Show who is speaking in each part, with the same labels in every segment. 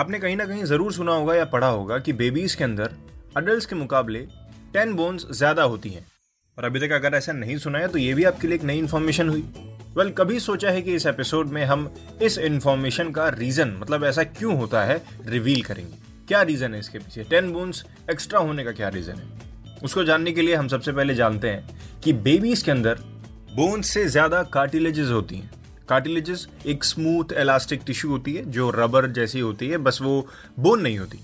Speaker 1: आपने कहीं ना कहीं ज़रूर सुना होगा या पढ़ा होगा कि बेबीज के अंदर अडल्ट के मुकाबले टेन बोन्स ज़्यादा होती हैं। और अभी तक अगर ऐसा नहीं सुना है तो ये भी आपके लिए एक नई इन्फॉर्मेशन हुई। वेल well, कभी सोचा है कि इस एपिसोड में हम इस इन्फॉर्मेशन का रीजन मतलब ऐसा क्यों होता है रिवील करेंगे? क्या रीजन है इसके पीछे? टेन बोन्स एक्स्ट्रा होने का क्या रीजन है? उसको जानने के लिए हम सबसे पहले जानते हैं कि बेबीज के अंदर बोन्स से ज़्यादा कार्टिलेजेस होती हैं। कार्टिलेजेस, एक स्मूथ इलास्टिक टिश्यू होती है, जो रबर जैसी होती है, बस वो बोन नहीं होती।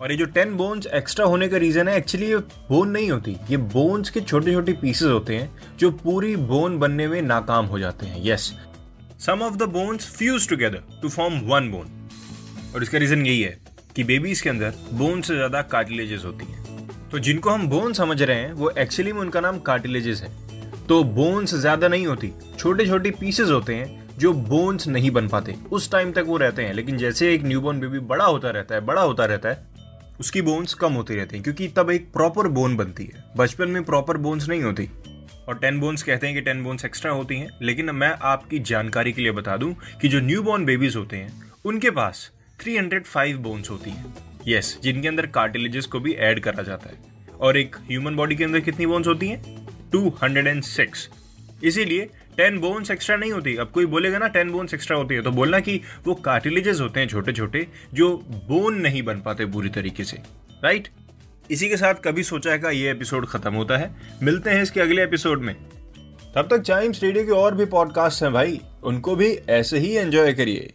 Speaker 1: और ये जो टेन बोन्स एक्स्ट्रा होने का रीजन है एक्चुअली ये बोन नहीं होती। ये बोन्स के छोटे छोटे पीसेस होते हैं, जो पूरी बोन बनने में नाकाम हो जाते हैं। Yes some of the bones fuse together to form one bone और इसका रीजन यही है कि बेबीज के अंदर बोन से ज़्यादा कार्टिलेजेस होती हैं। तो जिनको हम बोन समझ रहे हैं, वो एक्चुअली में उनका नाम कार्टिलेजेस है। तो बोन्स ज़्यादा नहीं होती छोटे छोटे पीसेस होते हैं जो बोन्स नहीं बन पाते। उस टाइम तक वो रहते हैं, लेकिन जैसे एक न्यूबॉर्न बेबी बड़ा होता रहता है, बड़ा होता रहता है, उसकी बोन्स कम होती रहती हैं, क्योंकि तब एक प्रॉपर बोन बनती है। बचपन में प्रॉपर बोन्स नहीं होती। और टेन बोन्स कहते हैं कि टेन बोन्स एक्स्ट्रा होती हैं, लेकिन मैं आपकी जानकारी के लिए बता दूँ कि जो न्यू बॉर्न बेबीज होते हैं, उनके पास 305 बोन्स होती हैं। यस जिनके अंदर कार्टिलेजेस को भी ऐड करा जाता है। और एक ह्यूमन बॉडी के अंदर कितनी बोन्स होती हैं? 206 इसीलिए टेन बोन्स एक्स्ट्रा नहीं होती। अब कोई बोलेगा ना, टेन बोन्स एक्स्ट्रा होती है तो बोलना कि वो कार्टिलेजेस होते हैं छोटे छोटे जो बोन नहीं बन पाते बुरी तरीके से राइट इसी के साथ कभी सोचा है का ये एपिसोड खत्म होता है। मिलते हैं इसके अगले एपिसोड में। तब तक चाइम्स रेडियो के और भी पॉडकास्ट हैं भाई, उनको भी ऐसे ही एंजॉय करिए।